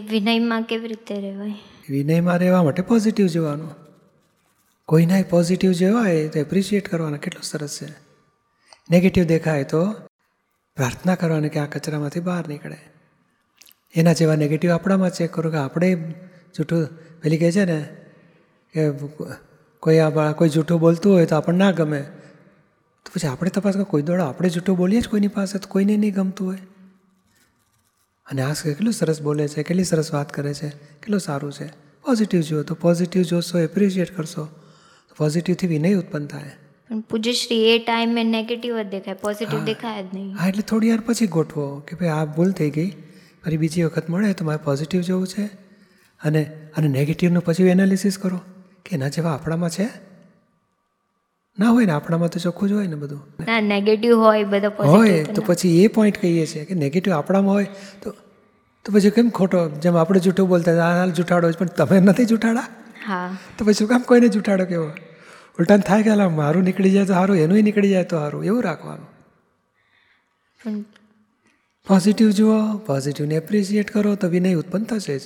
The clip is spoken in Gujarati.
વિનયમાં કેવી રીતે રહેવાય? વિનયમાં રહેવા માટે પોઝિટિવ જોવાનું. કોઈના પોઝિટિવ જેવાય તો એપ્રિશિએટ કરવાના કેટલું સરસ છે. નેગેટિવ દેખાય તો પ્રાર્થના કરવાની કે આ કચરામાંથી બહાર નીકળે. એના જેવા નેગેટિવ આપણામાં ચેક કરો કે આપણે જૂઠું પેલી કહે છે ને કે કોઈ આ કોઈ જૂઠું બોલતું હોય તો આપણને ના ગમે. તો પછી આપણે તપાસ કરો, કોઈ દોડો, આપણે જૂઠું બોલીએ જ કોઈની પાસે તો કોઈને નહીં ગમતું હોય. અને આ કેટલું સરસ બોલે છે કેટલી સરસ વાત કરે છે કેટલું સારું છે. પોઝિટિવ જુઓ તો પોઝિટિવ જોશો એપ્રિશિએટ કરશો તો પોઝિટિવથી વિનય ઉત્પન્ન થાય. પણ પૂજ્યશ્રી એ ટાઈમે નેગેટિવ જ દેખાય પોઝિટિવ દેખાય જ નહીં. હા એટલે થોડી વાર પછી ગોઠવો કે ભાઈ આ ભૂલ થઈ ગઈ ફરી બીજી વખત મળે તો મારે પોઝિટિવ જોવું છે. અને અને નેગેટિવનું પછી એનાલિસિસ કરો કે એના જેવા આપણામાં છે? ના હોય ને આપણામાં તો ચોખ્ખું જ હોય ને બધું. ના નેગેટિવ હોય બધા હોય તો પછી એ પોઈન્ટ કહીએ છીએ કે નેગેટિવ આપણામાં હોય તો તો પછી કેમ ખોટો? જેમ આપણે જૂઠું બોલતા આ હાલ જૂઠાડો પણ તમે નથી જૂઠાડા? હા. તો પછી શું કામ કોઈને જૂઠાડો કેવો? ઉલટાને થાય કે મારું નીકળી જાય તો સારું એનું નીકળી જાય તો સારું એવું રાખવાનું. પોઝિટિવ જુઓ પોઝિટિવને એપ્રિશિએટ કરો તો વિનય ઉત્પન્ન થશે જ.